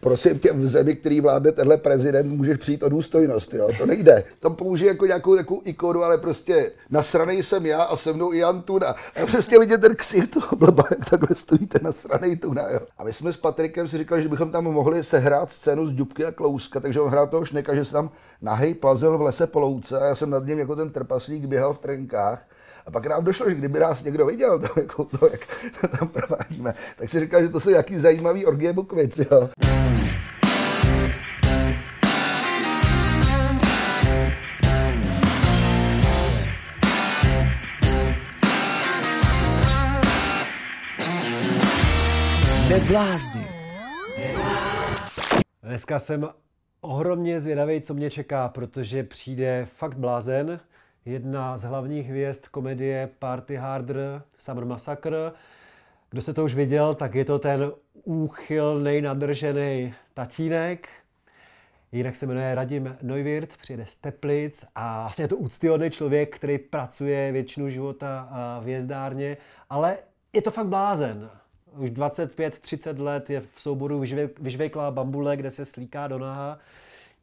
Prosím tě, v zemi, který vládne tenhle prezident, můžeš přijít o důstojnost, jo? To nejde. Tam použije jako nějakou takovou ikonu, ale prostě nasranej jsem já a se mnou i Jan Tuna. A přesně vidět ten ksich toho blba, jak takhle stojíte nasranej Tuna, jo? A my jsme s Patrikem si říkali, že bychom tam mohli sehrát scénu z Dubky a Klouska, takže on hrál toho šneka, že se tam nahej plazil v lese po louce a já jsem nad ním jako ten trpaslík běhal v trenkách. A pak nám došlo, že kdyby nás někdo viděl, to, jako to, jak to tam provádíme, tak si říkal, že to jsou jaký zajímavý orgie bukvic, jo. Neblázni. Dneska jsem ohromně zvědavý, co mě čeká, protože přijde fakt blázen, jedna z hlavních hvězd komedie Party Harder, Summer Massacre. Kdo se to už viděl, tak je to ten úchylný, nadržený tatínek. Jinak se jmenuje Radim Neuwirth, přijede z Teplic a vlastně je to úctyhodný člověk, který pracuje většinu života v jezdárně, ale je to fakt blázen. Už 25-30 let je v souboru vyžvejklá bambule, kde se slíká do naha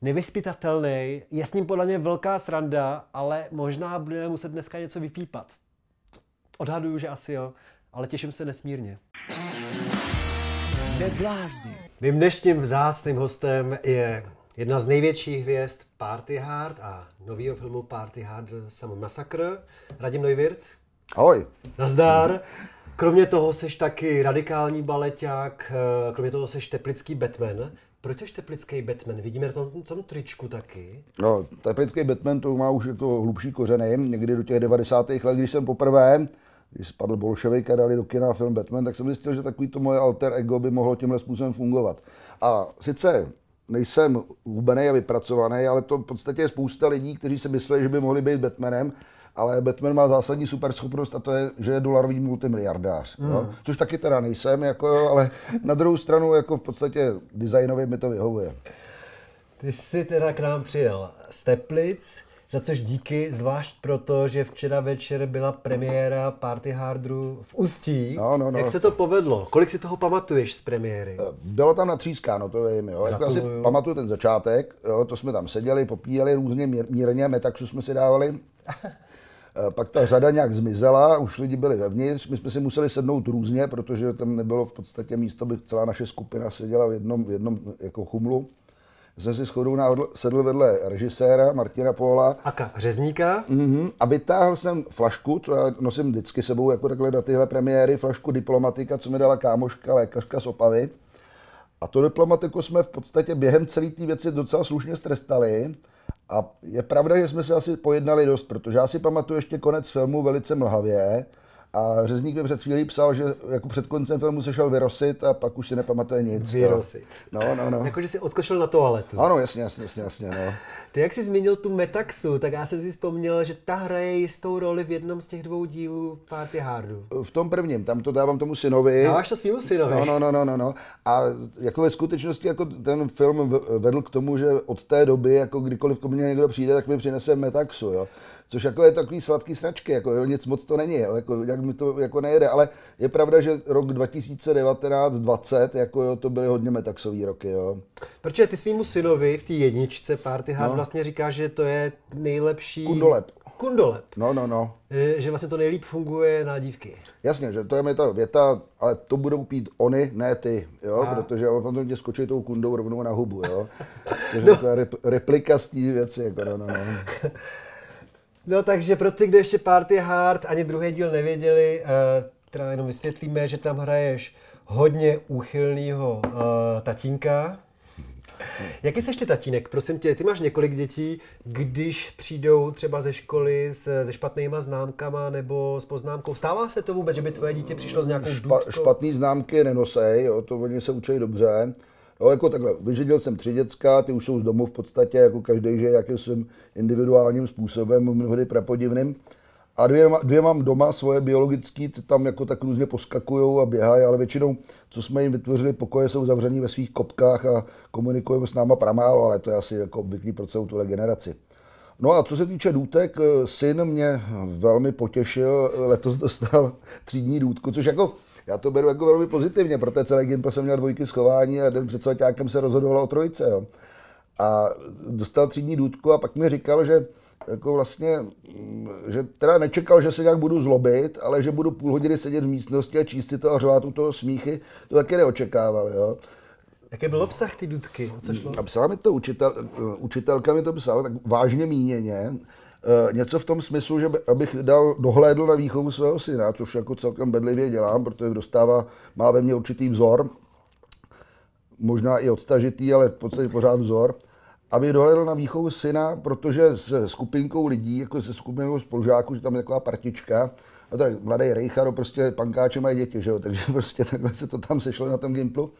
nevyspytatelný, je s ním podle mě velká sranda, ale možná budeme muset dneska něco vypípat. Odhaduju, že asi jo, ale těším se nesmírně. Mým dnešním vzácným hostem je jedna z největších hvězd Party Hard a nového filmu Party Hard Samo Massacre, Radim Neuwirth. Ahoj. Nazdar. Kromě toho seš taky radikální baleťák, eh, kromě toho seš teplický Batman. Proč jsi teplický Batman? Vidíme na tom, tom tričku taky. No, teplický Batman to má už jako hlubší kořeny. Někdy do těch 90. let, když jsem poprvé, když spadl bolševik a dali do kina film Batman, tak jsem zjistil, že takový to moje alter ego by mohlo tímhle způsobem fungovat. A sice nejsem hubený a vypracovaný, ale to v podstatě je spousta lidí, kteří si myslí, že by mohli být Batmanem ale Batman má zásadní superschopnost a to je, že je dolarový multimiliardář. Mm. No? Což taky teda nejsem, jako jo, ale na druhou stranu jako v podstatě designově mi to vyhovuje. Ty jsi teda k nám přijel z Teplic, za což díky, zvlášť proto, že včera večer byla premiéra Party Hardru v Ústí. No, no, no. Jak se to povedlo? Kolik si toho pamatuješ z premiéry? Eh, bylo tam natřískáno, to vím. Jo. Jako asi pamatuju ten začátek, jo, to jsme tam seděli, popíjeli různě mírně, metaxu jsme si dávali. Eh, pak ta řada nějak zmizela, už lidi byli vevnitř, my jsme si museli sednout různě, protože tam nebylo v podstatě místo, by celá naše skupina seděla v jednom, v jednom jako chumlu. Já jsem si shodou náhodl, sedl vedle režiséra Martina Póla. Aka Řezníka. Uh-huh, a vytáhl jsem flašku, co já nosím vždycky sebou jako takhle na tyhle premiéry, flašku diplomatika, co mi dala kámoška, lékařka z Opavy. A to diplomatiku jsme v podstatě během celé té věci docela slušně strestali. A je pravda, že jsme se asi pojednali dost, protože já si pamatuju ještě konec filmu velice mlhavě, a Řezník mi před chvílí psal, že jako před koncem filmu se šel vyrosit a pak už si nepamatuje nic. Vyrosit. No, no, no. Jako, že si odskočil na toaletu. Ano, jasně, jasně, jasně, jasně no. Ty, jak jsi zmínil tu Metaxu, tak já jsem si vzpomněl, že ta hraje jistou roli v jednom z těch dvou dílů Party Hardu. V tom prvním, tam to dávám tomu synovi. Dáváš to svýmu synovi? No, no, no, no, no, no. A jako ve skutečnosti jako ten film vedl k tomu, že od té doby, jako kdykoliv ko mě někdo přijde, tak mi přinese Metaxu, jo což jako je takový sladký sračky, jako jo, nic moc to není, jo, jako, jak mi to jako nejede, ale je pravda, že rok 2019-20, jako jo, to byly hodně metaxový roky, jo. Protože ty svýmu synovi v té jedničce Party Hard no. vlastně říkáš, že to je nejlepší... Kundolep. Kundolep. No, no, no. Že, že vlastně to nejlíp funguje na dívky. Jasně, že to je mi ta věta, ale to budou pít oni, ne ty, jo, A. protože on potom tě skočí tou kundou rovnou na hubu, jo. Takže no. to je replika z té věci, jako no, no, no. No takže pro ty, kdo ještě Party Hard ani druhý díl nevěděli, uh, teda jenom vysvětlíme, že tam hraješ hodně úchylného uh, tatínka. Jaký jsi ještě tatínek? Prosím tě, ty máš několik dětí, když přijdou třeba ze školy s, se špatnýma známkama nebo s poznámkou. Stává se to vůbec, že by tvoje dítě přišlo s nějakou Špa, Špatný známky nenosej, jo, to oni se učí dobře. Jo, jako takhle, vyžadil jsem tři děcka, ty už jsou z domu v podstatě, jako každý že jakým svým individuálním způsobem, mnohdy prapodivným. A dvě, dvě mám doma svoje biologické, ty tam jako tak různě poskakují a běhají, ale většinou, co jsme jim vytvořili pokoje, jsou zavření ve svých kopkách a komunikujeme s náma pramálo, ale to je asi jako obvyklý pro celou tuhle generaci. No a co se týče důtek, syn mě velmi potěšil, letos dostal třídní důtku, což jako já to beru jako velmi pozitivně, protože celý Gimpl jsem měl dvojky schování a den před svaťákem se rozhodovalo o trojice. Jo. A dostal třídní důdku a pak mi říkal, že jako vlastně, mm, že teda nečekal, že se nějak budu zlobit, ale že budu půl hodiny sedět v místnosti a číst si to a řvát u toho smíchy, to taky neočekával, jo. Jaký byl obsah ty dudky? O co šlo? A psala mi to učitel, učitelka mi to psala, tak vážně míněně, eh, něco v tom smyslu, že by, abych dal, dohlédl na výchovu svého syna, což jako celkem bedlivě dělám, protože dostává, má ve mně určitý vzor, možná i odtažitý, ale v podstatě pořád vzor, aby dohlédl na výchovu syna, protože se skupinkou lidí, jako se skupinou spolužáků, že tam je taková partička, a je mladý Rejcharo, prostě pankáče mají děti, že jo, takže prostě takhle se to tam sešlo na tom Gimplu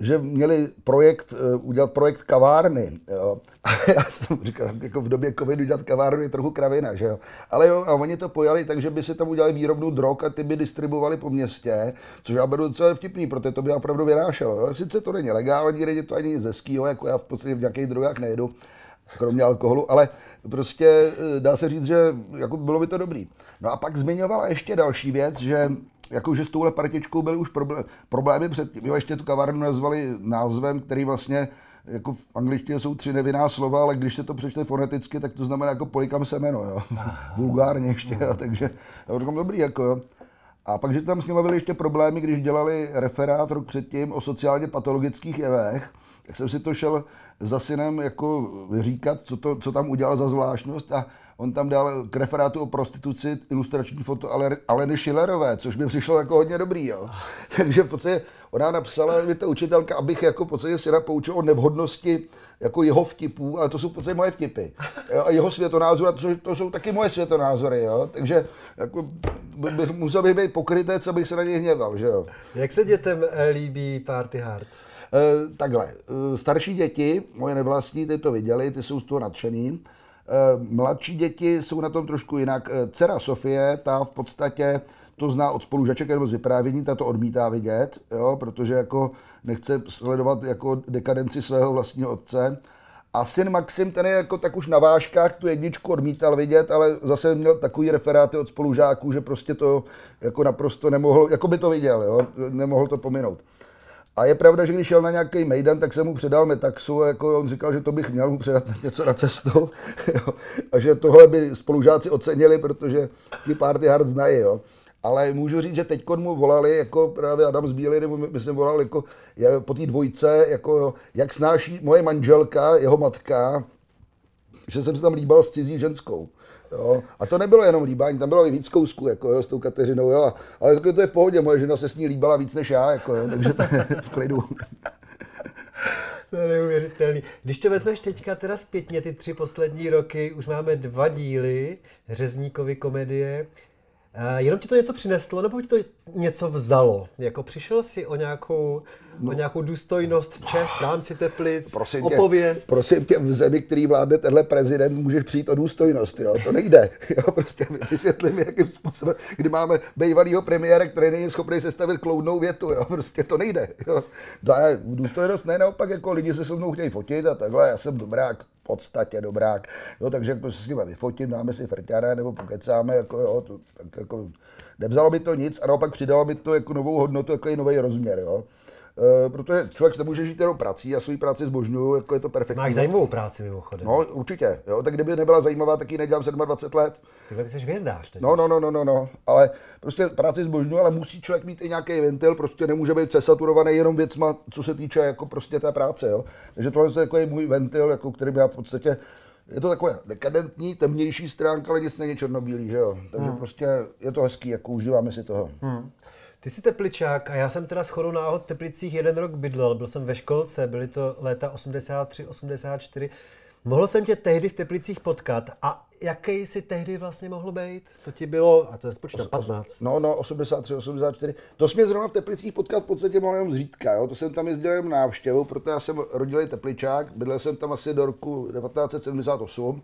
že měli projekt, eh, udělat projekt kavárny. Jo. A já jsem říkal, jako v době covidu dělat kavárnu je trochu kravina, že jo. Ale jo, a oni to pojali tak, že by si tam udělali výrobnu drog a ty by distribuovali po městě, což já beru docela vtipný, protože to by opravdu vynášelo. Jo. Sice to není legální, není to ani ze skýho, jako já v podstatě v nějakých drogách nejedu, kromě alkoholu, ale prostě eh, dá se říct, že jako bylo by to dobrý. No a pak zmiňovala ještě další věc, že jakože s touhle partičkou byly už problém, problémy předtím. Jo, ještě tu kavárnu nazvali názvem, který vlastně jako v angličtině jsou tři nevinná slova, ale když se to přečte foneticky, tak to znamená jako polikám semeno, jo. Vulgárně ještě, jo. takže já říkám, dobrý, jako jo. A pak, že tam s nimi byly ještě problémy, když dělali referát rok předtím o sociálně patologických jevech, tak jsem si to šel za synem jako říkat, co, to, co tam udělal za zvláštnost a on tam dal k referátu o prostituci ilustrační foto Aleny Schillerové, což mi přišlo jako hodně dobrý. Jo. Takže v podstatě ona napsala mi ta učitelka, abych jako v podstatě syna poučil o nevhodnosti jako jeho vtipů, ale to jsou v podstatě moje vtipy. Jo, a jeho světonázory, to, to jsou taky moje světonázory, jo. Takže jako, bych, musel bych být pokrytec, abych se na něj hněval, že jo. Jak se dětem eh, líbí Party Hard? E, takhle, e, starší děti, moje nevlastní, ty to viděli, ty jsou z toho nadšený. E, mladší děti jsou na tom trošku jinak. E, dcera Sofie, ta v podstatě to zná od spolužaček nebo z vyprávění, ta to odmítá vidět, jo, protože jako nechce sledovat jako dekadenci svého vlastního otce. A syn Maxim, ten je jako tak už na vážkách, tu jedničku odmítal vidět, ale zase měl takový referáty od spolužáků, že prostě to jako naprosto nemohl, jako by to viděl, jo, nemohl to pominout. A je pravda, že když šel na nějaký mejdan, tak jsem mu předal metaxu, jako on říkal, že to bych měl mu předat něco na cestu. Jo. A že tohle by spolužáci ocenili, protože ty party hard znají. Jo. Ale můžu říct, že teď mu volali, jako právě Adam z Bíly, nebo my jsme volali jako, po té dvojce, jako, jak snáší moje manželka, jeho matka, že jsem se tam líbal s cizí ženskou. Jo. A to nebylo jenom líbání, tam bylo i víc kousků, jako, jo, s tou Kateřinou, jo. ale to je v pohodě, moje žena se s ní líbala víc než já, jako, jo, takže to je v klidu. To je neuvěřitelný. Když to vezmeš teďka teda zpětně, ty tři poslední roky, už máme dva díly Řezníkovy komedie, Uh, jenom ti to něco přineslo, nebo ti to něco vzalo? Jako přišel si o nějakou, no. o nějakou důstojnost, čest v rámci Teplic, prosím opověst? Tě, prosím tě, v zemi, který vládne tenhle prezident, můžeš přijít o důstojnost, jo? To nejde. Jo? Prostě vysvětlím, jakým způsobem, kdy máme bývalýho premiéra, který není schopný sestavit kloudnou větu, jo? Prostě to nejde. Jo? Ne, důstojnost ne, naopak, jako lidi se se mnou chtějí fotit a takhle, já jsem dobrák, podstatě dobrák. Jo, takže jako se s nimi vyfotím, dáme si frťara nebo pokecáme, jako jo, to, tak jako nevzalo mi to nic a naopak přidalo mi to jako novou hodnotu, jako nový rozměr, jo. E, protože člověk nemůže žít jenom prací a svou práci zbožňuju, jako je to perfektní. Máš zajímavou práci mimochodem. No, určitě. Jo, tak kdyby nebyla zajímavá, tak ji nedělám 27 let. Tyhle ty jsi hvězdář. Teď. No, no, no, no, no, no, ale prostě práci zbožňuju, ale musí člověk mít i nějaký ventil, prostě nemůže být přesaturovaný jenom věcma, co se týče jako prostě té práce, jo. Takže tohle je jako můj ventil, jako který já v podstatě je to takové dekadentní, temnější stránka, ale nic není černobílý, že jo. Takže hmm. prostě je to hezký, jako užíváme si toho. Hmm. Ty jsi tepličák a já jsem teda shodou náhod v Teplicích jeden rok bydlel. Byl jsem ve školce, byly to léta 83, 84. Mohl jsem tě tehdy v Teplicích potkat a jaký jsi tehdy vlastně mohl být? To ti bylo, a to je spočítám, 15. No, no, 83, 84. To jsme zrovna v Teplicích potkat v podstatě mohl jenom zřídka, jo. To jsem tam jezdil jenom návštěvu, protože já jsem rodilý Tepličák, bydlel jsem tam asi do roku 1978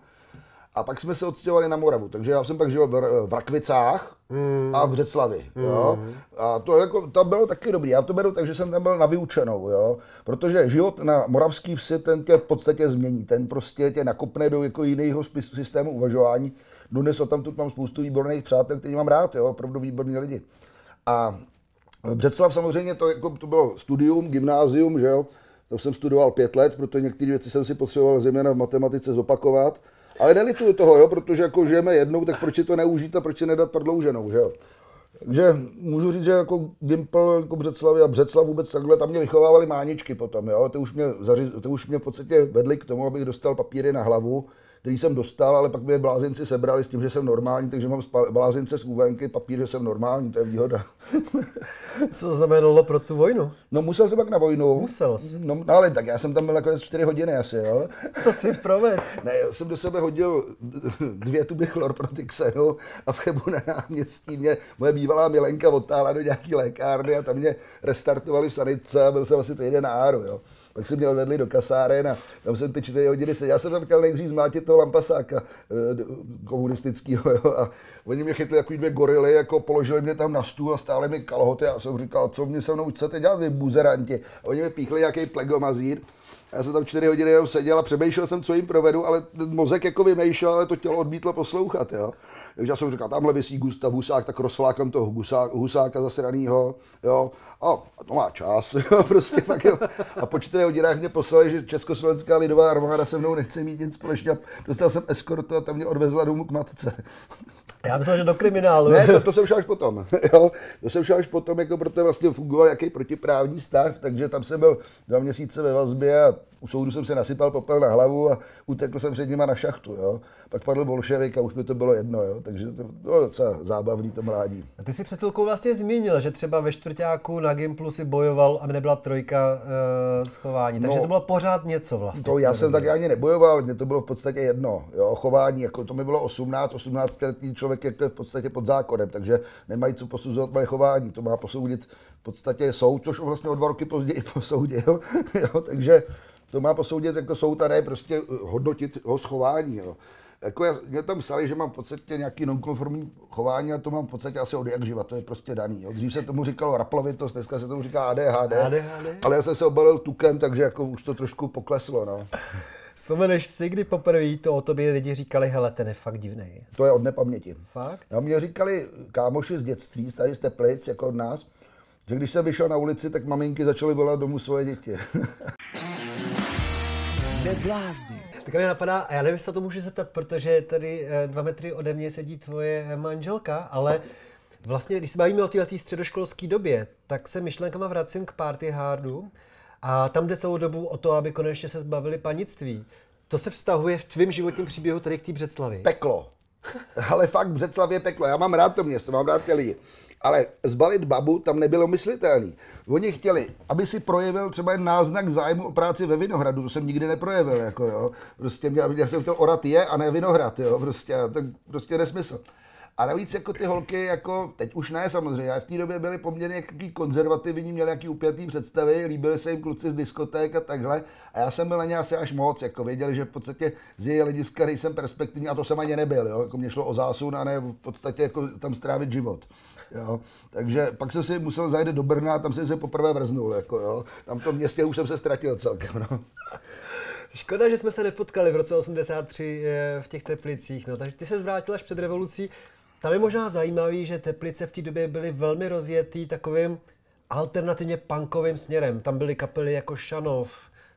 a pak jsme se odstěhovali na Moravu, takže já jsem pak žil v, v Rakvicách mm. a v Břeclavi. Mm. Jo? A to, jako, to bylo taky dobrý. Já to beru tak, že jsem tam byl na vyučenou, jo? protože život na moravský vsi ten tě v podstatě změní. Ten prostě tě nakopne do jako jiného systému uvažování. Dnes o tam tu mám spoustu výborných přátel, který mám rád, jo? opravdu výborní lidi. A Břeclav samozřejmě to, jako, to bylo studium, gymnázium, že jo. To jsem studoval pět let, protože některé věci jsem si potřeboval zejména v matematice zopakovat. Ale nelituju toho, jo, protože jako žijeme jednou, tak proč si to neužít a proč si nedat prodlouženou, že jo. Takže můžu říct, že jako Gimpel, jako Břeclav a Břeclav vůbec takhle, tam mě vychovávali máničky potom, jo. Ty už mě, zařiz, ty už mě v podstatě vedli k tomu, abych dostal papíry na hlavu, který jsem dostal, ale pak mě blázinci sebrali s tím, že jsem normální, takže mám blázince z úvenky, papír, že jsem normální, to je výhoda. Co to znamenalo pro tu vojnu? No musel jsem pak na vojnu. Musel jsi. No, no ale tak já jsem tam byl nakonec 4 hodiny asi, jo. To si proved. Ne, já jsem do sebe hodil dvě tuby chlorprotixenu a v Chebu na náměstí mě moje bývalá milenka odtáhla do nějaký lékárny a tam mě restartovali v sanitce a byl jsem asi týden na áru, jo. Pak se mě odvedli do kasáren a tam jsem ty čtyři hodiny seděl. Já jsem tam chtěl nejdřív zmátit toho lampasáka eh, komunistického, a oni mě chytli jako dvě gorily, jako položili mě tam na stůl a stále mi kalhoty a já jsem říkal, co mě se mnou chcete dělat, vy buzeranti. A oni mi píchli nějaký plegomazír já jsem tam čtyři hodiny jenom seděl a přemýšlel jsem, co jim provedu, ale ten mozek jako vymýšlel, ale to tělo odmítlo poslouchat. Jo. Takže já jsem říkal, tamhle vysí Gustav Husák, tak rozflákám toho Husák, Husáka zasranýho. Jo. A to má čas, jo, prostě fakt, jo. A po čtyři hodinách mě poslali, že Československá lidová armáda se mnou nechce mít nic společného. Dostal jsem eskortu a tam mě odvezla domů k matce. Já myslel, že do kriminálu. Ne, to, to jsem šel až potom. Jo? To jsem šel až potom, jako protože vlastně fungoval jaký protiprávní stav, takže tam jsem byl dva měsíce ve vazbě a u soudu jsem se nasypal popel na hlavu a utekl jsem před nima na šachtu. Jo? Pak padl bolševik a už mi to bylo jedno, jo? takže to bylo docela zábavný to mládí. A ty si před chvilkou vlastně zmínil, že třeba ve čtvrtáku na Gimplu si bojoval, aby nebyla trojka uh, schování. Takže No. to bylo pořád něco vlastně. To já jsem tak ani nebojoval, mně to bylo v podstatě jedno. Jo, chování, jako to mi bylo 18, 18 letý člověk je to v podstatě pod zákonem, takže nemají co posuzovat moje chování, to má posoudit v podstatě soud, což on vlastně o dva roky později posoudil, jo, takže to má posoudit jako soud a ne prostě hodnotit ho schování. Jo. Jako já, mě tam psali, že mám v podstatě nějaký nonkonformní chování a to mám v podstatě asi od jak živa, to je prostě daný. Jo. Dřív se tomu říkalo raplovitost, dneska se tomu říká ADHD, ADHD. ale já jsem se obalil tukem, takže jako už to trošku pokleslo. No. Vzpomeneš si, kdy poprvé to o tobě lidi říkali, hele, ten je fakt divný. To je od nepaměti. Fakt? No, mě říkali kámoši z dětství, tady z Teplic, jako od nás, že když jsem vyšel na ulici, tak maminky začaly volat domů svoje děti. Neblázni. Tak mě napadá, a já nevím, jestli se to můžu zeptat, protože tady eh, dva metry ode mě sedí tvoje manželka, ale vlastně, když se bavíme o této středoškolské době, tak se myšlenkama vracím k party hardu a tam jde celou dobu o to, aby konečně se zbavili panictví. To se vztahuje v tvém životním příběhu tady k té Břeclavi. peklo. Ale fakt Břeclav je peklo. Já mám rád to město, mám rád ty lidi. Ale zbalit babu tam nebylo myslitelný. Oni chtěli, aby si projevil třeba jen náznak zájmu o práci ve Vinohradu, to jsem nikdy neprojevil, jako jo. Prostě mě, já jsem chtěl orat je a ne Vinohrad, jo, prostě, to prostě nesmysl. A navíc jako ty holky, jako teď už ne samozřejmě, ale v té době byly poměrně jaký konzervativní, měli nějaký upjatý představy, líbily se jim kluci z diskoték a takhle. A já jsem byl na ně asi až moc, jako věděli, že v podstatě z její hlediska nejsem perspektivní a to jsem ani nebyl, jo. Jako mě šlo o zásun a ne v podstatě jako tam strávit život. Jo. Takže pak jsem si musel zajít do Brna a tam jsem se poprvé vrznul, jako jo. Tam v tom městě už jsem se ztratil celkem, no. Škoda, že jsme se nepotkali v roce 83 eh, v těch Teplicích. No, takže ty se zvrátil až před revolucí. Tam je možná zajímavý, že Teplice v té době byly velmi rozjetý takovým alternativně punkovým směrem. Tam byly kapely jako Šanov,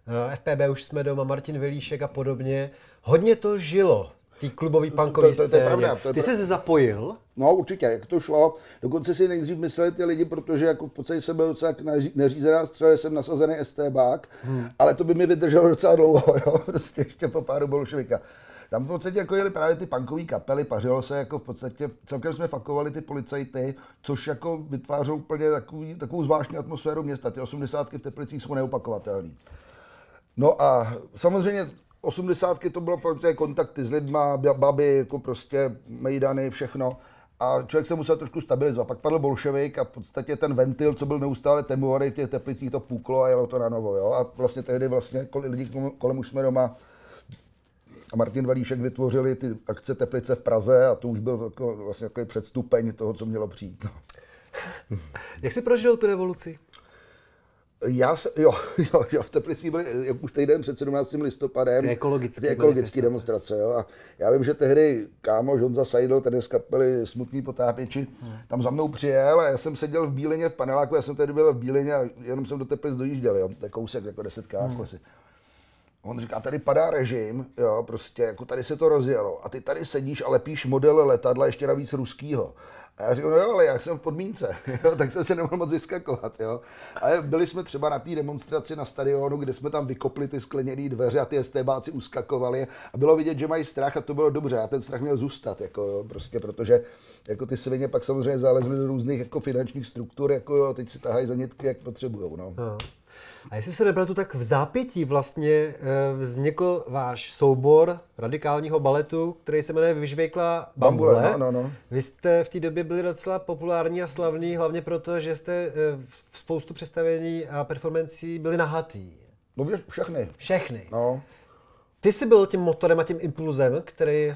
eh, FPB už jsme doma, Martin Velíšek a podobně. Hodně to žilo, ty klubový punkový to- to je scéně. pravda, to je Ty jsi se zapojil? No určitě, jak to šlo. Dokonce si nejdřív mysleli ty lidi, protože jako v podstatě jsem byl docela neřízená střela, že jsem nasazený STBák, hmm. ale to by mi vydrželo docela dlouho, jo, prostě ještě po pádu bolševika. Tam v podstatě jako jeli právě ty punkové kapely, pařilo se jako v podstatě, celkem jsme fakovali ty policajty, což jako vytvářelo úplně takový, takovou zvláštní atmosféru města. Ty osmdesátky v Teplicích jsou neopakovatelné. No a samozřejmě osmdesátky to bylo prostě kontakty s lidma, ba- baby, jako prostě mejdany, všechno. A člověk se musel trošku stabilizovat. Pak padl bolševik a v podstatě ten ventil, co byl neustále temovaný v těch teplicích, to puklo a jelo to na novo. Jo? A vlastně tehdy vlastně kolem- kolem už jsme doma a Martin Valíšek vytvořili ty akce Teplice v Praze a to už byl jako, vlastně takový předstupeň toho, co mělo přijít. No. Jak jsi prožil tu revoluci? Já se, jo, jo, jo, v Teplicích byly eh, už týden před 17. listopadem. Ty ekologické ty ekologické demonstrace. Jo. A já vím, že tehdy kámo Honza Seidel, ten z kapely Smutný potápěči, hmm. tam za mnou přijel a já jsem seděl v Bílině v paneláku, já jsem tehdy byl v Bílině a jenom jsem do Teplic dojížděl, jo, kousek, jako 10 km hmm. asi. On říká, tady padá režim, jo, prostě, jako tady se to rozjelo. A ty tady sedíš a lepíš model letadla ještě navíc ruskýho. A já říkám, no jo, ale já jsem v podmínce, jo, tak jsem se nemohl moc vyskakovat. Jo. Ale byli jsme třeba na té demonstraci na stadionu, kde jsme tam vykopli ty skleněné dveře a ty STBáci uskakovali a bylo vidět, že mají strach a to bylo dobře. A ten strach měl zůstat, jako, jo, prostě, protože jako ty svině pak samozřejmě zalezly do různých jako finančních struktur, jako jo, teď si tahají za nitky, jak potřebují. No. Aha. A jestli se tu tak v zápětí vlastně eh, vznikl váš soubor radikálního baletu, který se jmenuje Vyžvejkla Bambule. Bambule no, no, no. Vy jste v té době byli docela populární a slavní, hlavně proto, že jste eh, v spoustu představení a performancí byli nahatý. No všechny. Všechny. No. Ty jsi byl tím motorem a tím impulzem, který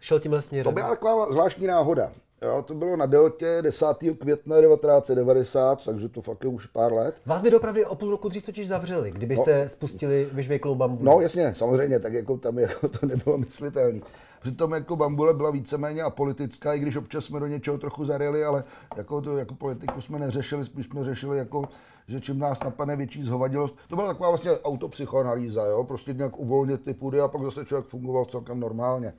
šel tímhle směrem. To byla taková zvláštní náhoda. Jo, to bylo na Deltě 10. května 1990, takže to fakt je už pár let. Vás by dopravdy o půl roku dřív totiž zavřeli, kdybyste no, spustili vyžvejklou bambule. No jasně, samozřejmě, tak jako tam jako to nebylo myslitelné. Přitom jako bambule byla víceméně apolitická, i když občas jsme do něčeho trochu zarili, ale jako, to, jako politiku jsme neřešili, spíš jsme řešili jako že čím nás napadne větší zhovadilost. To byla taková vlastně autopsychoanalýza, jo? prostě nějak uvolnit ty půdy a pak zase člověk fungoval celkem normálně.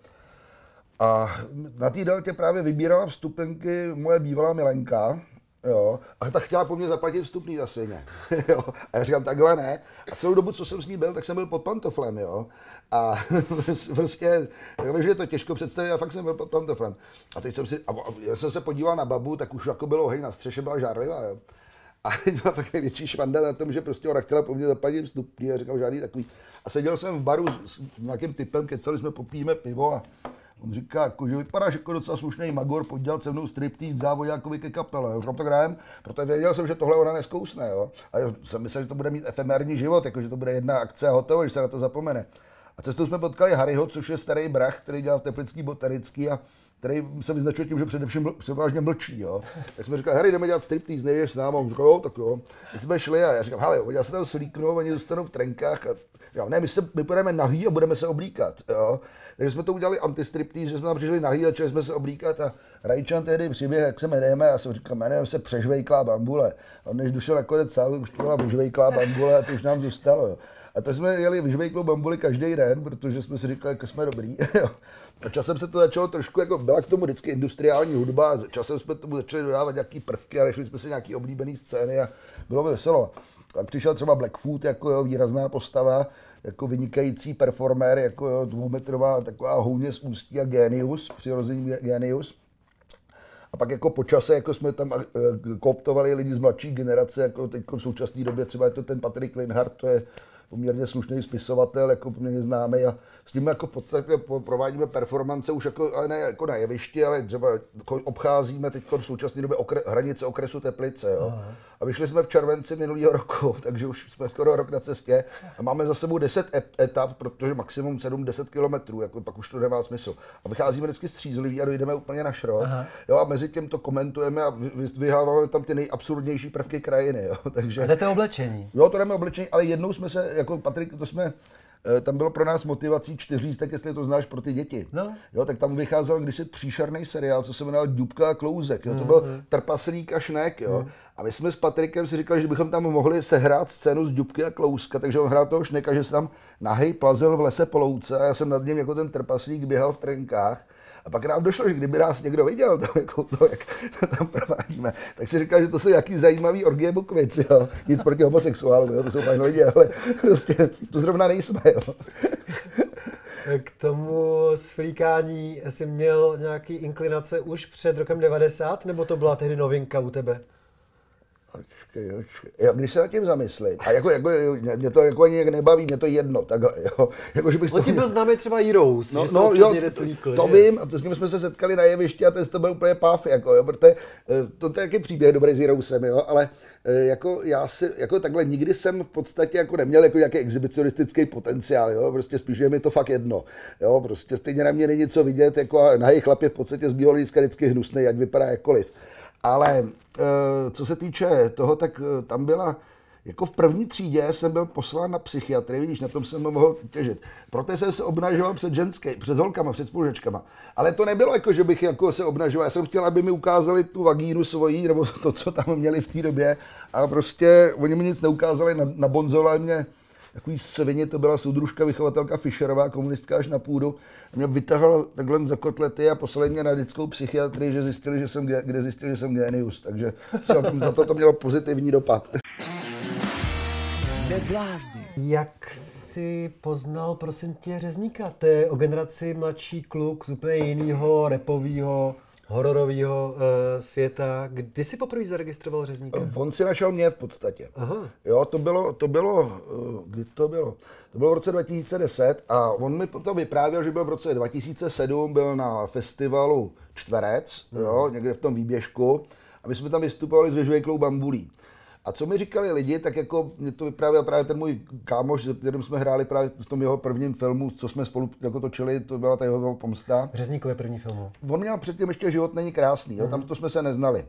A na té deltě právě vybírala vstupenky moje bývalá milenka, Jo, a ta chtěla po mně zaplatit vstupný za svině. jo. A já říkám, takhle ne. A celou dobu, co jsem s ní byl, tak jsem byl pod pantoflem, jo. A prostě, já vím, že je to těžko představit, a fakt jsem byl pod pantoflem. A teď jsem si, a já jsem se podíval na babu, tak už jako bylo hej, na střeše byla žárlivá, jo. A byla fakt největší švanda na tom, že prostě ona chtěla po mně zaplatit vstupný a říkal žádný takový. A seděl jsem v baru s nějakým typem, kecali jsme, popijeme pivo a On říká, jako, že vypadáš jako docela slušný magor, pojď se mnou striptýz závojákovi ke kapele. Jo. to hrajem, protože věděl jsem, že tohle ona neskousne. Jo. A já jsem myslel, že to bude mít efemérní život, jako, že to bude jedna akce a hotovo, že se na to zapomene. A cestou jsme potkali Harryho, což je starý brach, který dělal v Teplický botanický a který se vyznačuje tím, že především převážně mlčí. Jo. Tak jsme říkali, Harry, jdeme dělat striptease, nevíš s námi. On říkal, jo, tak jo. Tak jsme šli a já říkám, hele, já se tam slíknu, oni zůstanou v trenkách a Jo, ne, my, se, my půjdeme nahý a budeme se oblíkat. Jo. Takže jsme to udělali antistriptýz, že jsme tam přišli nahý a začali jsme se oblíkat a Rajčan tehdy přiběh, jak se jmenujeme, já jsem říkal, jmenujeme se Přežvejklá bambule. A než došel nakonec sál, už to byla Vyžvejklá bambule a to už nám zůstalo. Jo. A tak jsme jeli vyžvejklou bambuli každý den, protože jsme si říkali, jak jsme dobrý. a časem se to začalo trošku, jako byla k tomu vždycky industriální hudba, a časem jsme tomu začali dodávat nějaký prvky a našli jsme si nějaký oblíbený scény a bylo veselo. Pak přišel třeba Blackfoot jako jo, výrazná postava, jako vynikající performer, jako jo, dvoumetrová taková houně z ústí a genius, přirozený genius. A pak jako po čase jako jsme tam eh, kooptovali lidi z mladší generace, jako teď v současné době třeba je to ten Patrick Linhardt, to je poměrně slušný spisovatel, jako poměrně známý a s tím jako v podstatě provádíme performance už jako, ale ne jako na jevišti, ale třeba jako obcházíme teď v současné době okre, hranice okresu Teplice. Jo. Aha. A vyšli jsme v červenci minulého roku, takže už jsme skoro rok na cestě a máme za sebou 10 etap, protože maximum 7-10 kilometrů, jako pak už to nemá smysl. A vycházíme vždycky střízliví a dojdeme úplně na šrot. Jo, a mezi tím to komentujeme a vyháváme tam ty nejabsurdnější prvky krajiny. Jo. Takže, a jdete oblečení. Jo, to jdeme oblečení, ale jednou jsme se, jako Patrik, to jsme Eh, tam bylo pro nás motivací tak jestli to znáš pro ty děti. No. Jo, tak tam vycházel kdysi příšerný seriál, co se jmenoval Dubka a Klouzek. Jo, to byl mm-hmm. trpaslík a šnek. Jo. Mm. A my jsme s Patrikem si říkali, že bychom tam mohli sehrát scénu z Dubky a Klouska, takže on hrál toho šneka, že se tam nahej plazil v lese po louce a já jsem nad ním jako ten trpaslík běhal v trenkách. A pak nám došlo, že kdyby nás někdo viděl, tam, jako to, jak to tam provádíme, tak si říkal, že to jsou jaký zajímavý orgie bukvic, jo. Nic proti homosexuálům, to jsou fajn lidi, ale prostě to zrovna nejsme, jo. K tomu sflíkání jsi měl nějaký inklinace už před rokem 90, nebo to byla tehdy novinka u tebe? Očkej, očkej. Jo, když se nad tím zamyslím, a jako, jako, mě to jako ani nebaví, mě to jedno, takhle, jo. Jako, že bych no, tím byl známý třeba Heroes, no, že no, jo, slíkl, to, to vím, a to s ním jsme se setkali na jevišti a ten to byl úplně pav, jako, jo, protože eh, to, to je jaký příběh dobrý s Heroesem, jo, ale eh, jako já si, jako takhle nikdy jsem v podstatě jako neměl jako nějaký exhibicionistický potenciál, jo, prostě spíš je mi to fakt jedno, jo, prostě stejně na mě není co vidět, jako na jejich chlap je v podstatě z bílého vždycky hnusný, ať vypadá jakkoliv. Ale eh, co se týče toho, tak eh, tam byla jako v první třídě jsem byl poslán na psychiatrii, vidíš, na tom jsem mohl těžit. Proto jsem se obnažoval před ženské, před holkama, před spolužečkama. Ale to nebylo jako, že bych jako se obnažoval. Já jsem chtěl, aby mi ukázali tu vagínu svojí, nebo to, co tam měli v té době. A prostě oni mi nic neukázali, na, na bonzole mě takový svině, to byla soudružka, vychovatelka Fischerová, komunistka až na půdu. A mě vytahala takhle za kotlety a poslali mě na dětskou psychiatrii, že zjistili, že jsem, kde zjistili, že jsem genius. Takže za to to mělo pozitivní dopad. Neblázni. Jak jsi poznal, prosím tě, Řezníka? To je o generaci mladší kluk z úplně jiného repového, hororového uh, světa. Kdy jsi poprvé zaregistroval Řezníka? On si našel mě v podstatě. Aha. Jo, to bylo, to bylo, eh, kdy to bylo? To bylo v roce 2010 a on mi to vyprávěl, že byl v roce 2007, byl na festivalu Čtverec, jo, někde v tom výběžku a my jsme tam vystupovali s vyžvejklou bambulí. A co mi říkali lidi, tak jako mě to vyprávěl právě ten můj kámoš, se kterým jsme hráli právě v tom jeho prvním filmu, co jsme spolu jako točili, to byla ta jeho pomsta. Řezníkové první filmu. On měl předtím ještě život není krásný, jo? tam to jsme se neznali.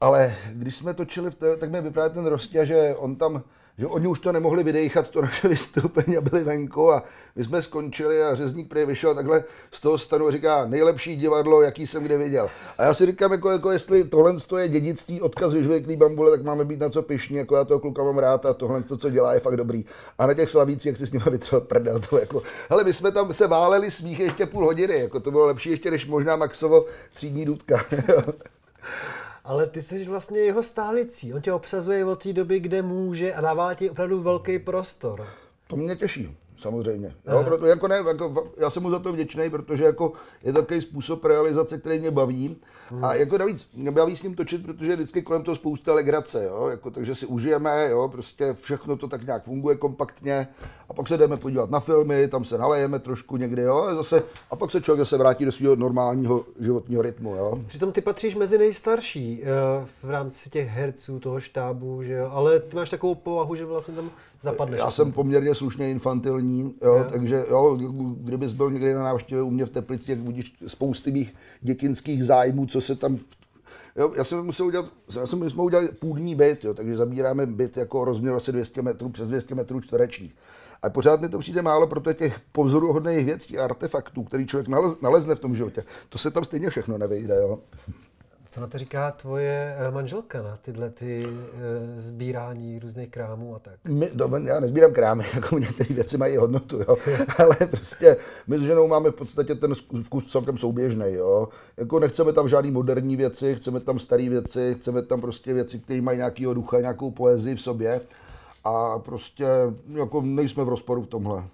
Ale když jsme točili, v té, tak mi vyprávěl ten Rostě, že on tam, že oni už to nemohli vydejchat, to naše vystoupení a byli venku a my jsme skončili a řezník prý vyšel takhle z toho stanu a říká nejlepší divadlo, jaký jsem kde viděl. A já si říkám, jako, jako jestli tohle je dědictví, odkaz vyžvěklý bambule, tak máme být na co pišní, jako já toho kluka mám rád a tohle, to, co dělá, je fakt dobrý. A na těch slavících, jak si s nimi vytřel prdel, to jako, hele, my jsme tam se váleli smích ještě půl hodiny, jako to bylo lepší ještě než možná Maxovo třídní důdka. Ale ty jsi vlastně jeho stálicí. On tě obsazuje od té doby, kde může a dává ti opravdu velký prostor. To mě těší, samozřejmě. Jo, proto, jako ne, jako, já jsem mu za to vděčný, protože jako je to takový způsob realizace, který mě baví. A jako navíc mě baví s ním točit, protože je vždycky kolem toho spousta legrace, jo, jako, takže si užijeme, jo, prostě všechno to tak nějak funguje kompaktně. A pak se jdeme podívat na filmy, tam se nalejeme trošku někdy, jo, a zase, a pak se člověk zase vrátí do svého normálního životního rytmu, jo. Přitom ty patříš mezi nejstarší eh, v rámci těch herců toho štábu, že jo? Ale ty máš takovou povahu, že vlastně tam zapadneš. Já jsem poměrně slušně infantilní, jo, takže jo, kdybys byl někdy na návštěvě u mě v Teplici, jak vidíš spousty mých dětinských zájmů, co se tam Jo, já jsem musel udělat, já jsem, my jsme udělali půdní byt, jo, takže zabíráme byt jako rozměr asi 200 metrů, přes 200 metrů čtverečních. A pořád mi to přijde málo, protože těch pozoruhodných věcí a artefaktů, který člověk nalez, nalezne v tom životě, to se tam stejně všechno nevejde. Jo. Co na to říká tvoje eh, manželka na tyhle ty eh, sbírání různých krámů a tak? My, do, já nezbírám krámy, jako některé věci mají hodnotu, jo. ale prostě my s ženou máme v podstatě ten vkus celkem souběžný, jo. Jako nechceme tam žádný moderní věci, chceme tam staré věci, chceme tam prostě věci, které mají nějakého ducha, nějakou poezii v sobě a prostě jako nejsme v rozporu v tomhle.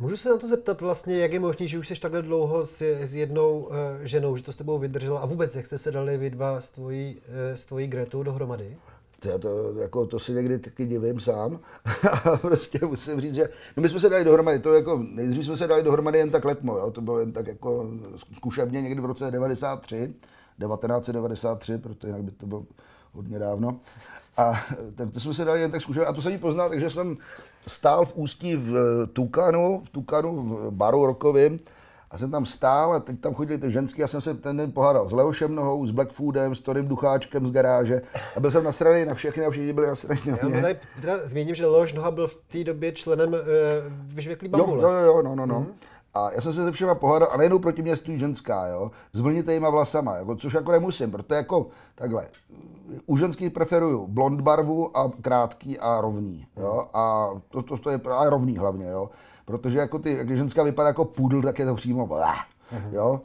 Můžu se na to zeptat vlastně, jak je možné, že už jsi takhle dlouho s, s jednou uh, ženou, že to s tebou vydržela a vůbec, jak jste se dali vy dva s tvojí, uh, s tvojí Gretou dohromady? To, to, jako, to si někdy taky divím sám. A prostě musím říct, že no my jsme se dali dohromady, to jako, nejdřív jsme se dali dohromady jen tak letmo, jo? to bylo jen tak jako zkušebně někdy v roce 93, 1993, protože jinak by to bylo hodně dávno. A to jsme se dali jen tak zkušebně, a to jsem ji poznal, takže jsem stál v ústí v Tukanu, v Tukanu, v baru rokovým, a jsem tam stál a teď tam chodili ty ženský, já jsem se ten den pohádal s Leošem Nohou, s Blackfoodem, s Torym Ducháčkem z garáže a byl jsem nasraný na všechny a všichni byli nasraný na Já mě. tady teda zmíním, že Leoš Noha byl v té době členem uh, vyžvěklý Jo, bambule. jo, jo, no, no, no. A já jsem se se všema pohádal a najednou proti mě stojí ženská, jo, s vlnitejma vlasama, jako, což jako nemusím, protože jako takhle, u ženských preferuju blond barvu a krátký a rovný, jo, a to, to, to je a rovný hlavně, jo, protože jako ty, jak ženská vypadá jako pudl, tak je to přímo, blá, jo.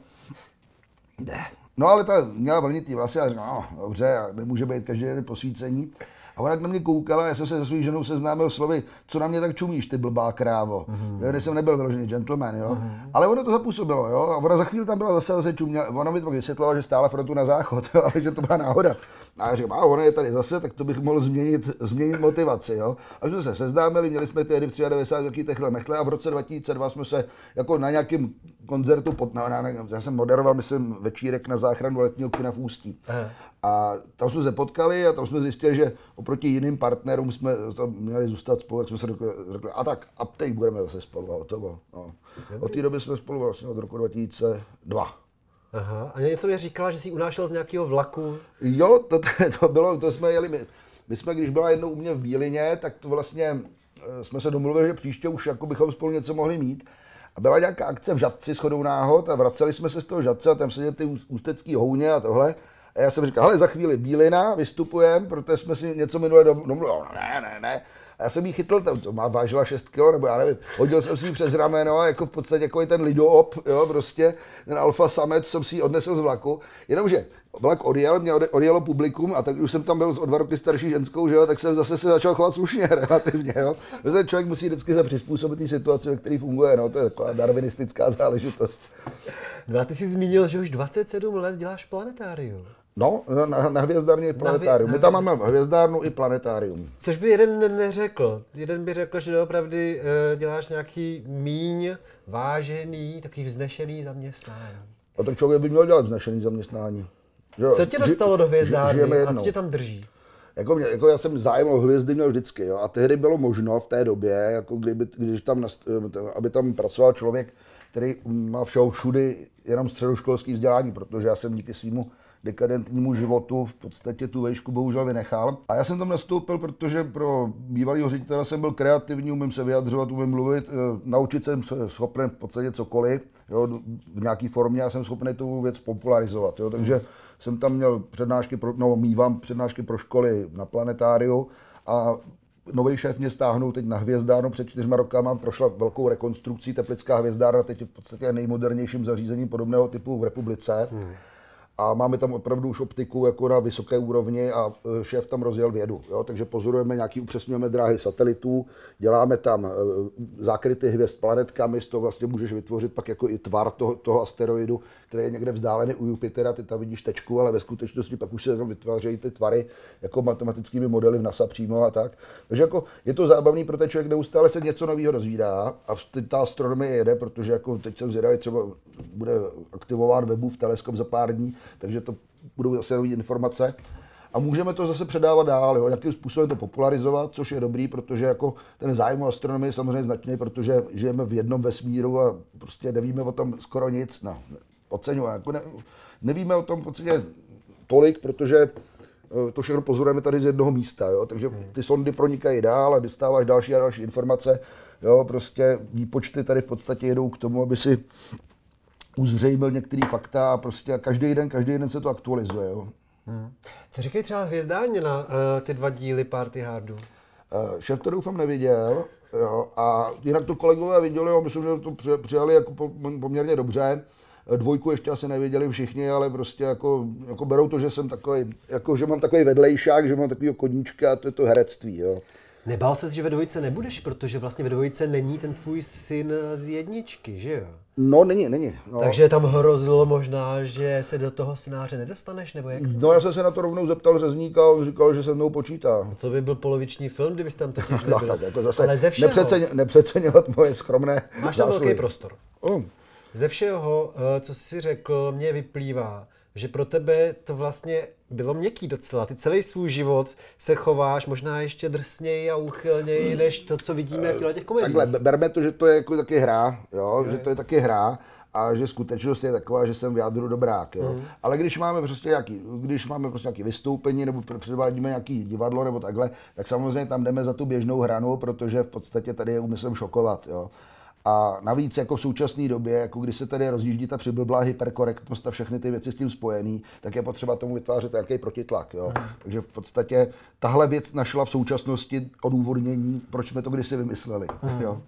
Ne. No ale ta měla vlnitý vlasy a říkala, no dobře, a nemůže být každý den posvícení. A ona na mě koukala, já jsem se se svou ženou seznámil slovy, co na mě tak čumíš, ty blbá krávo. Mm-hmm. Když jsem nebyl vyložený gentleman, jo. Mm-hmm. Ale ono to zapůsobilo, jo. A ona za chvíli tam byla zase zase čuměla. Ona mi to pak vysvětlila, že stála frontu na záchod, jo, ale že to byla náhoda. A já říkám, a ona je tady zase, tak to bych mohl změnit, změnit motivaci, jo. A jsme se seznámili, měli jsme tehdy v 93 taky techle mechle a v roce 2002 jsme se jako na nějakém koncertu pod, na, na, na, já jsem moderoval, myslím, večírek na záchranu letního kina v Ústí. Aha. A tam jsme se potkali a tam jsme zjistili, že oproti jiným partnerům jsme tam měli zůstat spolu, tak jsme se řekli, řekli a tak, a teď budeme zase spolu a hotovo. No. Od té doby jsme spolu vlastně od roku 2002. Aha. A něco mi říkala, že jsi unášel z nějakého vlaku. Jo, to, to bylo, to jsme jeli, my, my jsme, když byla jednou u mě v Bílině, tak to vlastně eh, jsme se domluvili, že příště už jako bychom spolu něco mohli mít. A byla nějaká akce v Žadci shodou náhod a vraceli jsme se z toho Žadce a tam seděli ty ústecký houně a tohle. A já jsem říkal, hele, za chvíli Bílina, vystupujeme, protože jsme si něco minule domluvili. No, ne, ne, ne. A já jsem jí chytl, to, to má vážila 6 kg, nebo já nevím, hodil jsem si ji přes rameno, jako v podstatě jako ten lidoop, jo, prostě, ten alfa samet jsem si ji odnesl z vlaku, jenomže vlak odjel, mě odjelo publikum a tak už jsem tam byl o dva roky starší ženskou, že jo, tak jsem zase se začal chovat slušně relativně, jo. Protože člověk musí vždycky se přizpůsobit té situaci, ve které funguje, no, to je taková darwinistická záležitost. No a ty jsi zmínil, že už 27 let děláš planetárium. No, na, na hvězdárně i planetárium. My tam máme hvězdárnu i planetárium. Což by jeden neřekl. Jeden by řekl, že doopravdy uh, děláš nějaký míň, vážený, takový vznešený zaměstnání. A tak člověk by měl dělat vznešený zaměstnání. Že, co tě dostalo do hvězdárny a co tě tam drží? Jako, mě, jako já jsem zájem o hvězdy měl vždycky, jo, a tehdy bylo možno v té době, jako kdyby, když tam, aby tam pracoval člověk, který má všeho všudy jenom středoškolský vzdělání, protože já jsem díky svýmu dekadentnímu životu v podstatě tu vejšku bohužel vynechal. A já jsem tam nastoupil, protože pro bývalého ředitele jsem byl kreativní, umím se vyjadřovat, umím mluvit, eh, naučit jsem se schopný v podstatě cokoliv, jo, v nějaké formě a jsem schopný tu věc popularizovat. Jo, takže jsem tam měl přednášky, pro, no mývám přednášky pro školy na planetáriu a nový šéf mě stáhnul teď na hvězdárnu před čtyřma rokama, prošla velkou rekonstrukcí Teplická hvězdárna, teď je v podstatě nejmodernějším zařízením podobného typu v republice. Hmm a máme tam opravdu už optiku jako na vysoké úrovni a e, šéf tam rozjel vědu. Jo? Takže pozorujeme nějaký, upřesňujeme dráhy satelitů, děláme tam e, zákryty hvězd planetkami, z toho vlastně můžeš vytvořit pak jako i tvar toho, toho asteroidu, který je někde vzdálený u Jupitera, ty tam vidíš tečku, ale ve skutečnosti pak už se tam vytvářejí ty tvary jako matematickými modely v NASA přímo a tak. Takže jako je to zábavný, protože člověk neustále se něco nového dozvídá a ta astronomie jede, protože jako teď jsem zvědavý, třeba bude aktivován webův teleskop za pár dní, takže to budou zase nové informace. A můžeme to zase předávat dál, jo, nějakým způsobem to popularizovat, což je dobrý, protože jako ten zájem o astronomii je samozřejmě značný, protože žijeme v jednom vesmíru a prostě nevíme o tom skoro nic. No, oceňuji, jako ne, nevíme o tom v podstatě tolik, protože eh, to všechno pozorujeme tady z jednoho místa, jo? takže ty sondy pronikají dál a dostáváš další a další informace. Jo? Prostě výpočty tady v podstatě jedou k tomu, aby si uzřejmil některé fakta a prostě každý den, každý den se to aktualizuje. Jo. Hmm. Co říkají třeba hvězdárně na uh, ty dva díly Party Hardu? Uh, šéf to doufám neviděl, jo, a jinak to kolegové viděli, jo, myslím, že to přijali jako poměrně dobře. Eh, dvojku ještě asi nevěděli všichni, ale prostě jako, jako berou to, že jsem takový, jako, že mám takový vedlejšák, že mám takový koníčka a to je to herectví. Jo. Nebál ses, že ve dvojice nebudeš, protože vlastně ve dvojice není ten tvůj syn z jedničky, že jo? No, není, není. No. Takže tam hrozilo možná, že se do toho scénáře nedostaneš, nebo jak? No, já jsem se na to rovnou zeptal řezníka a on říkal, že se mnou počítá. No, to by byl poloviční film, kdybyste tam totiž nebyl. no, tak jako zase Ale ze všeho... nepřeceň, nepřeceňovat moje skromné Máš tam zásluhy. velký prostor. Oh. Ze všeho, eh, co jsi řekl, mě vyplývá, že pro tebe to vlastně bylo měkký docela. Ty celý svůj život se chováš možná ještě drsněji a úchylněji, než to, co vidíme v těch komediích. Takhle, berme to, že to je jako taky hra, jo? že to je taky hra a že skutečnost je taková, že jsem v jádru dobrák. Jo? Mm. Ale když máme prostě nějaký, když máme prostě nějaký vystoupení nebo předvádíme nějaký divadlo nebo takhle, tak samozřejmě tam jdeme za tu běžnou hranu, protože v podstatě tady je úmyslem šokovat. Jo? A navíc jako v současné době, jako když se tady rozjíždí ta přiblblá hyperkorektnost a všechny ty věci s tím spojený, tak je potřeba tomu vytvářet nějaký protitlak. Jo? Hmm. Takže v podstatě tahle věc našla v současnosti odůvodnění, proč jsme to kdysi vymysleli. Hmm. Jo?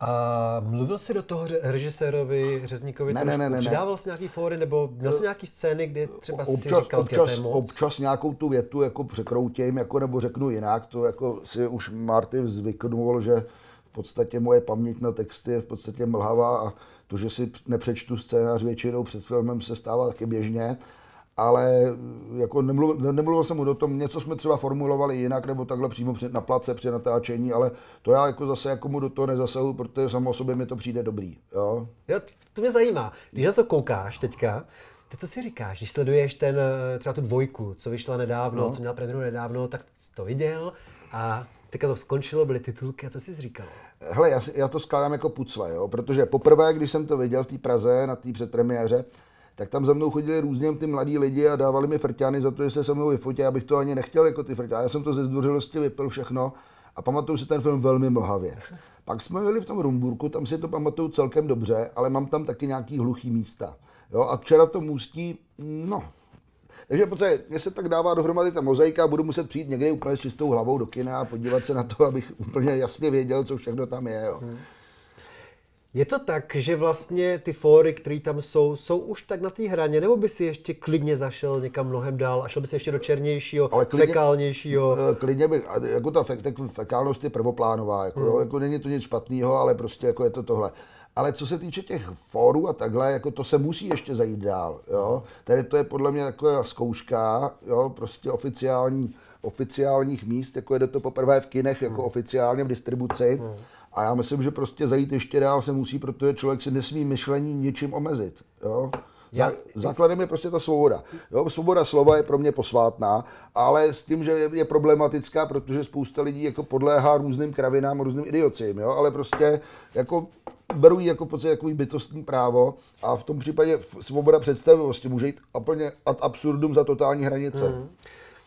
A mluvil jsi do toho režisérovi Řezníkovi ne, ne, ne, ne, Přidával jsi nějaký fóry nebo měl jsi nějaký scény, kde třeba občas, si říkal, občas, moc? občas nějakou tu větu jako překroutím, jako nebo řeknu jinak, to jako si už Martin zvyknul, že podstatě moje paměť na texty je v podstatě mlhavá a to, že si nepřečtu scénář většinou před filmem se stává taky běžně, ale jako nemluvil, nemluvil jsem mu do tom, něco jsme třeba formulovali jinak, nebo takhle přímo při, na place při natáčení, ale to já jako zase jako mu do toho nezasahu, protože samo o sobě mi to přijde dobrý. Jo? jo to mě zajímá. Když na to koukáš teďka, ty co si říkáš, když sleduješ ten, třeba tu dvojku, co vyšla nedávno, no. co měla premiéru nedávno, tak to viděl a Teďka to skončilo, byly titulky a co jsi říkal? Hele, já, já to skládám jako pucle, jo? protože poprvé, když jsem to viděl v té Praze na té předpremiéře, tak tam za mnou chodili různě ty mladí lidi a dávali mi frťány za to, že se se mnou vyfotí. Abych to ani nechtěl jako ty frťány. Já jsem to ze zdvořilosti vypil všechno a pamatuju si ten film velmi mlhavě. Pak jsme byli v tom Rumburku, tam si to pamatuju celkem dobře, ale mám tam taky nějaký hluchý místa. Jo, a včera v tom ústí, no, takže podstatě, mě se tak dává dohromady ta mozaika, budu muset přijít někdy úplně s čistou hlavou do kina a podívat se na to, abych úplně jasně věděl, co všechno tam je. Jo. Je to tak, že vlastně ty fóry, které tam jsou, jsou už tak na té hraně, nebo by si ještě klidně zašel někam mnohem dál a šel by si ještě do černějšího, Ale klidně- fekálnějšího? Eh, Klidně bych, jako ta fek, fekálnost je prvoplánová, jako, jo, jako není to nic špatného, ale prostě jako je to tohle. Ale co se týče těch fórů a takhle, jako to se musí ještě zajít dál, jo. Tady to je podle mě taková zkouška, jo, prostě oficiální, oficiálních míst, jako jde to poprvé v kinech, jako oficiálně v distribuci. A já myslím, že prostě zajít ještě dál se musí, protože člověk si nesmí myšlení ničím omezit, jo. Já- Základem je prostě ta svoboda. Jo, svoboda slova je pro mě posvátná, ale s tím, že je, je problematická, protože spousta lidí jako podléhá různým kravinám, různým idiocím, jo, ale prostě jako beru ji jako pocit jako bytostní právo a v tom případě svoboda představivosti může jít úplně ad absurdum za totální hranice. Mm.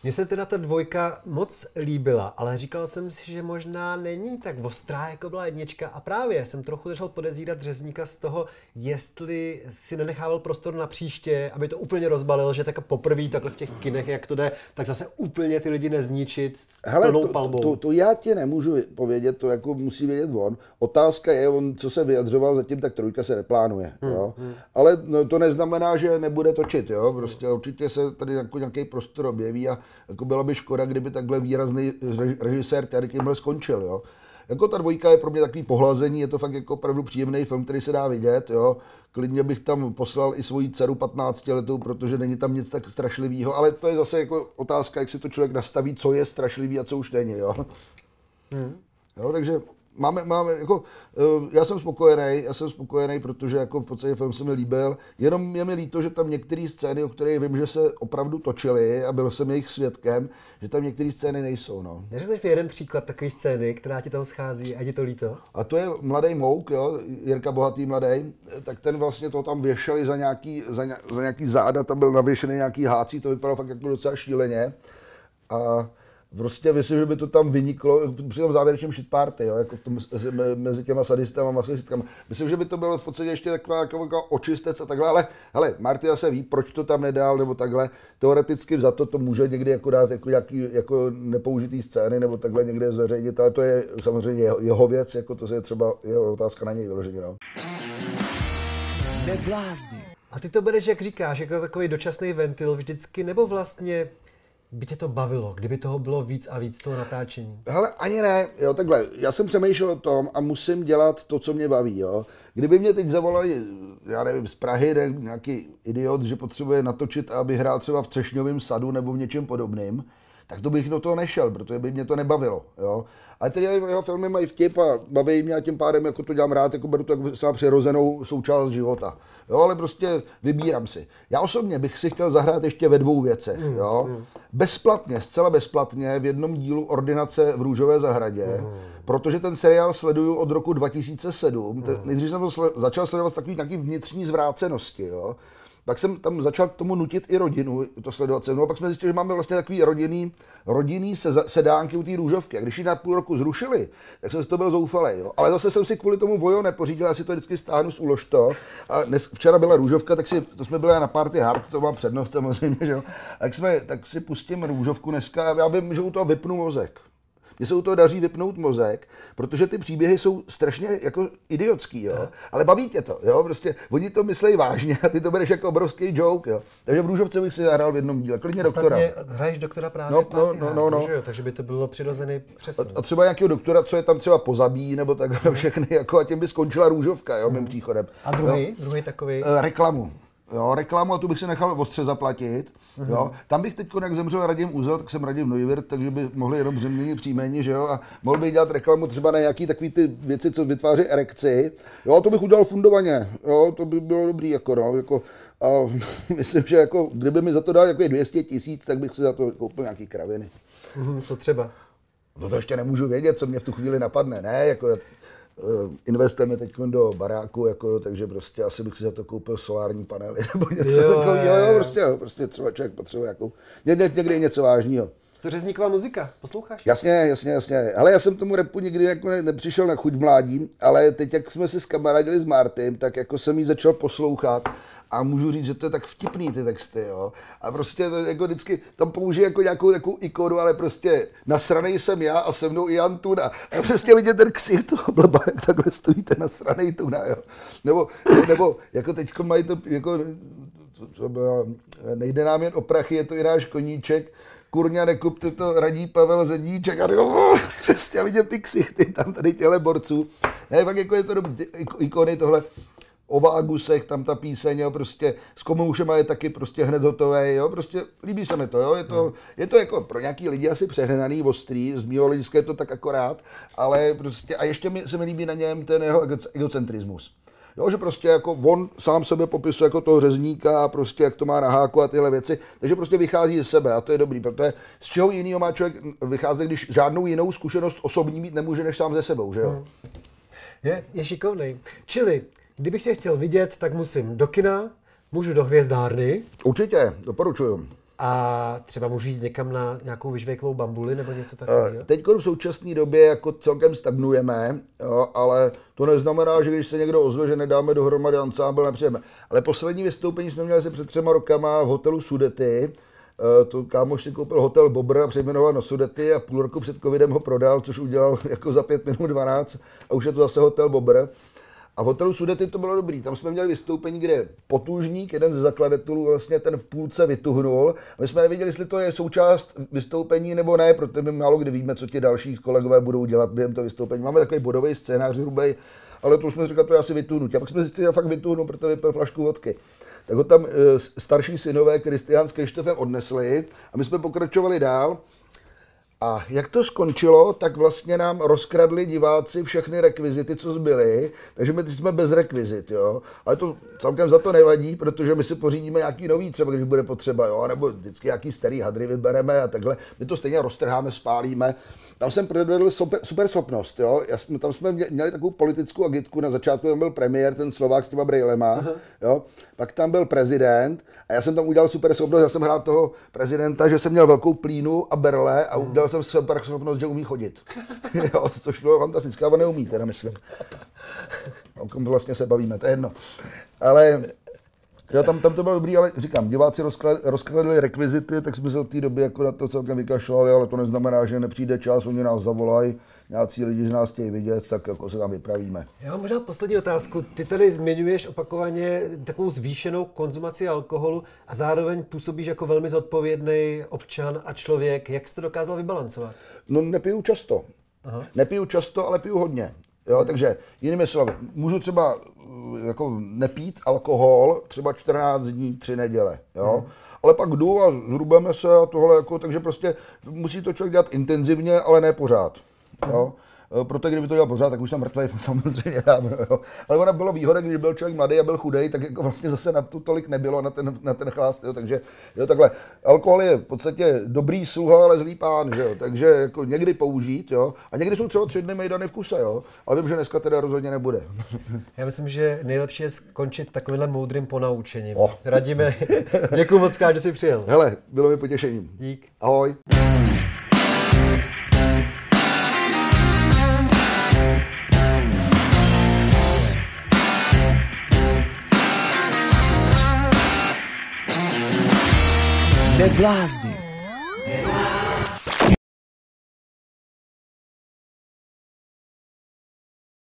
Mně se teda ta dvojka moc líbila, ale říkal jsem si, že možná není tak ostrá, jako byla jednička. A právě jsem trochu začal podezírat řezníka z toho, jestli si nenechával prostor na příště, aby to úplně rozbalil, že tak poprvé takhle v těch kinech, jak to jde, tak zase úplně ty lidi nezničit Hele, plnou to, palbou. to, to, já ti nemůžu povědět, to jako musí vědět on. Otázka je, on co se vyjadřoval zatím, tak trojka se neplánuje. Hmm, Jo? Ale no, to neznamená, že nebude točit. Jo? Prostě určitě se tady jako nějaký prostor objeví a jako byla by škoda, kdyby takhle výrazný reži- režisér tady tímhle skončil. Jo? Jako ta dvojka je pro mě takový pohlazení, je to fakt jako opravdu příjemný film, který se dá vidět. Jo? Klidně bych tam poslal i svoji dceru 15 letou, protože není tam nic tak strašlivého, ale to je zase jako otázka, jak si to člověk nastaví, co je strašlivý a co už není. Jo? Jo, takže máme, máme jako, eh, já jsem spokojený, já jsem spokojený, protože jako v podstatě film se mi líbil, jenom je mi líto, že tam některé scény, o kterých vím, že se opravdu točily a byl jsem jejich svědkem, že tam některé scény nejsou, no. Neřekneš mi jeden příklad takové scény, která ti tam schází a je ti to líto? A to je mladý Mouk, jo, Jirka Bohatý mladý, tak ten vlastně to tam věšeli za nějaký, za, ně, za nějaký záda, tam byl navěšený nějaký hácí, to vypadalo fakt jako docela šíleně. A prostě myslím, že by to tam vyniklo při tom závěrečném shit party, jo, jako v tom, mezi- těma sadistama a masochistkama. Myslím, že by to bylo v podstatě ještě taková jako, jako očistec a takhle, ale hele, Marty se ví, proč to tam nedal, nebo takhle. Teoreticky za to to může někdy jako dát jako nějaký jako nepoužitý scény, nebo takhle někde zveřejnit, ale to je samozřejmě jeho, jeho věc, jako to je třeba jeho otázka na něj vyloženě, no. A ty to bereš, jak říkáš, jako takový dočasný ventil vždycky, nebo vlastně by tě to bavilo, kdyby toho bylo víc a víc toho natáčení? Hele, ani ne, jo, takhle, já jsem přemýšlel o tom a musím dělat to, co mě baví, jo. Kdyby mě teď zavolali, já nevím, z Prahy, ne, nějaký idiot, že potřebuje natočit, aby hrál třeba v Třešňovém sadu nebo v něčem podobným, tak to bych do toho nešel, protože by mě to nebavilo, jo. Ale ty jeho filmy mají vtip a baví mě a tím pádem jako to dělám rád, jako beru to jako svá přirozenou součást života. Jo, ale prostě vybírám si. Já osobně bych si chtěl zahrát ještě ve dvou věcech, jo. Bezplatně, zcela bezplatně v jednom dílu Ordinace v Růžové zahradě, protože ten seriál sleduju od roku 2007. Te- Nejdřív jsem to sle- začal sledovat z takový nějaký vnitřní zvrácenosti, jo. Pak jsem tam začal k tomu nutit i rodinu, to sledovat se mnou, pak jsme zjistili, že máme vlastně takový rodinný, rodinný sedánky u té růžovky. A když ji na půl roku zrušili, tak jsem z toho byl zoufalý. Jo. Ale zase jsem si kvůli tomu vojo nepořídil, já si to vždycky stáhnu z uložto. A dnes, včera byla růžovka, tak si, to jsme byli na party hard, to má přednost samozřejmě, že jo. Tak, jsme, tak si pustím růžovku dneska já vím, že u toho vypnu mozek. Mně se u toho daří vypnout mozek, protože ty příběhy jsou strašně jako idiotský, jo. Ale baví tě to, jo. Prostě oni to myslí vážně a ty to bereš jako obrovský joke, jo. Takže v Růžovce bych si zahrál v jednom díle, klidně doktora. Ostatně hraješ doktora právě No, no, no, no, no, no. Že jo? takže by to bylo přirozený přesun. A třeba nějakého doktora, co je tam třeba pozabíjí, nebo tak všechny, jako a tím by skončila růžovka, jo, mým příchodem. A druhý, druhý takový. Eh, reklamu. Jo, reklamu a tu bych si nechal ostře zaplatit. Jo. Tam bych teď, jak zemřel Radim Úzel, tak jsem Radim Neuwirth, takže by mohli jenom změnit příjmení, že jo, a mohl bych dělat reklamu třeba na nějaký takový ty věci, co vytváří erekci. Jo, to bych udělal fundovaně, jo, to by bylo dobrý, jako no, jako, a myslím, že jako, kdyby mi za to dal jako 200 tisíc, tak bych si za to koupil nějaký kraviny. Mhm, co třeba? No to ještě nemůžu vědět, co mě v tu chvíli napadne, ne, jako investujeme teď do baráku, jako, takže prostě asi bych si za to koupil solární panely nebo něco takového. jo, prostě, prostě třeba člověk potřebuje jako, někde, někde něco vážného. Co řezníková muzika? Posloucháš? Jasně, jasně, jasně. Ale já jsem tomu repu nikdy jako ne, nepřišel na chuť mládí, ale teď, jak jsme si s kamarádili s Martym, tak jako jsem jí začal poslouchat a můžu říct, že to je tak vtipný ty texty, jo. A prostě to jako vždycky, tam použije jako nějakou takovou ikonu, ale prostě nasranej jsem já a se mnou i Jan Tuna. A přesně vidět ten ksich toho blba, jak takhle stojíte nasranej Tuna, jo. Nebo, nebo jako teď mají to, jako, to, to bylo, nejde nám jen o prachy, je to i náš koníček, kurňa, nekupte to, radí Pavel Zedníček a říkám, přesně vidím ty ksichty tam tady těhle borců. Ne, fakt jako je to dobrý, ikony tohle, o Vágusech, tam ta píseň, jo, prostě s komoušema je taky prostě hned hotové, jo, prostě líbí se mi to, jo, je to, je to jako pro nějaký lidi asi přehnaný, ostrý, z hlediska je to tak akorát, ale prostě, a ještě mi, se mi líbí na něm ten jeho ego- egocentrismus. Jo, že prostě jako on sám sebe popisuje jako toho řezníka a prostě jak to má na háku a tyhle věci, takže prostě vychází ze sebe a to je dobrý, protože z čeho jiného má člověk vycházet, když žádnou jinou zkušenost osobní mít nemůže než sám ze sebou, že jo? Je, je šikovnej. Čili, kdybych tě chtěl vidět, tak musím do kina, můžu do hvězdárny Určitě, doporučuju. A třeba můžu jít někam na nějakou vyžvejklou bambuli nebo něco takového. Teď v současné době jako celkem stagnujeme, jo, ale to neznamená, že když se někdo ozve, že nedáme dohromady ansámbl, nepřijeme. Ale poslední vystoupení jsme měli asi před třema rokama v hotelu Sudety. Eh, To kámoš si koupil hotel Bobr a přejmenoval na Sudety a půl roku před covidem ho prodal, což udělal jako za pět minut 12 a už je to zase hotel Bobr. A v hotelu Sudety to bylo dobrý. Tam jsme měli vystoupení, kde potužník, jeden ze zakladatelů, vlastně ten v půlce vytuhnul. A my jsme nevěděli, jestli to je součást vystoupení nebo ne, protože my málo kdy víme, co ti další kolegové budou dělat během toho vystoupení. Máme takový bodový scénář hrubý, ale to jsme si říkali, to je asi vytuhnout. A pak jsme zjistili, že fakt vytuhnu, protože vypil flašku vodky. Tak ho tam eh, starší synové Kristián s Krištofem odnesli a my jsme pokračovali dál. A jak to skončilo, tak vlastně nám rozkradli diváci všechny rekvizity, co zbyly, takže my jsme bez rekvizit, jo. Ale to celkem za to nevadí, protože my si pořídíme nějaký nový třeba, když bude potřeba, jo, nebo vždycky nějaký starý hadry vybereme a takhle. My to stejně roztrháme, spálíme. Tam jsem předvedl super, super schopnost, jo. Já jsme, tam jsme mě- měli takovou politickou agitku, na začátku tam byl premiér, ten Slovák s těma brejlema, jo. Pak tam byl prezident a já jsem tam udělal super schopnost, já jsem hrál toho prezidenta, že jsem měl velkou plínu a berle a udělal jsem super schopnost, že umí chodit. jo, což bylo fantastické, ale neumí teda, myslím. O kom vlastně se bavíme, to je jedno. Ale Jo, tam, tam to bylo dobrý, ale říkám, diváci rozkladli rekvizity, tak jsme se od té doby jako na to celkem vykašlali, ale to neznamená, že nepřijde čas, oni nás zavolají, nějací lidi, že nás chtějí vidět, tak jako se tam vypravíme. Já mám možná poslední otázku. Ty tady zmiňuješ opakovaně takovou zvýšenou konzumaci alkoholu a zároveň působíš jako velmi zodpovědný občan a člověk. Jak jsi to dokázal vybalancovat? No nepiju často. Aha. Nepiju často, ale piju hodně. Jo, takže jinými slovy, můžu třeba uh, jako nepít alkohol třeba 14 dní, 3 neděle, jo. Hmm. Ale pak jdu a zhrubeme se a tohle jako, takže prostě musí to člověk dělat intenzivně, ale ne pořád, jo. Eh, Proto kdyby to dělal pořád, tak už tam mrtvý samozřejmě dávno, jo. Ale ona bylo výhoda, když byl člověk mladý a byl chudej, tak jako vlastně zase na to tolik nebylo, na ten, na ten chlást, jo. Takže jo, takhle. Alkohol je v podstatě dobrý sluha, ale zlý pán, že jo. Takže jako někdy použít, jo. A někdy jsou třeba tři dny mejdany v kuse, jo. Ale vím, že dneska teda rozhodně nebude. Já myslím, že nejlepší je skončit takovýmhle moudrým ponaučením. Oh. Radíme, děkuji moc, krát, že jsi přijel. Hele, bylo mi potěšením. Dík. Ahoj. Neblázni.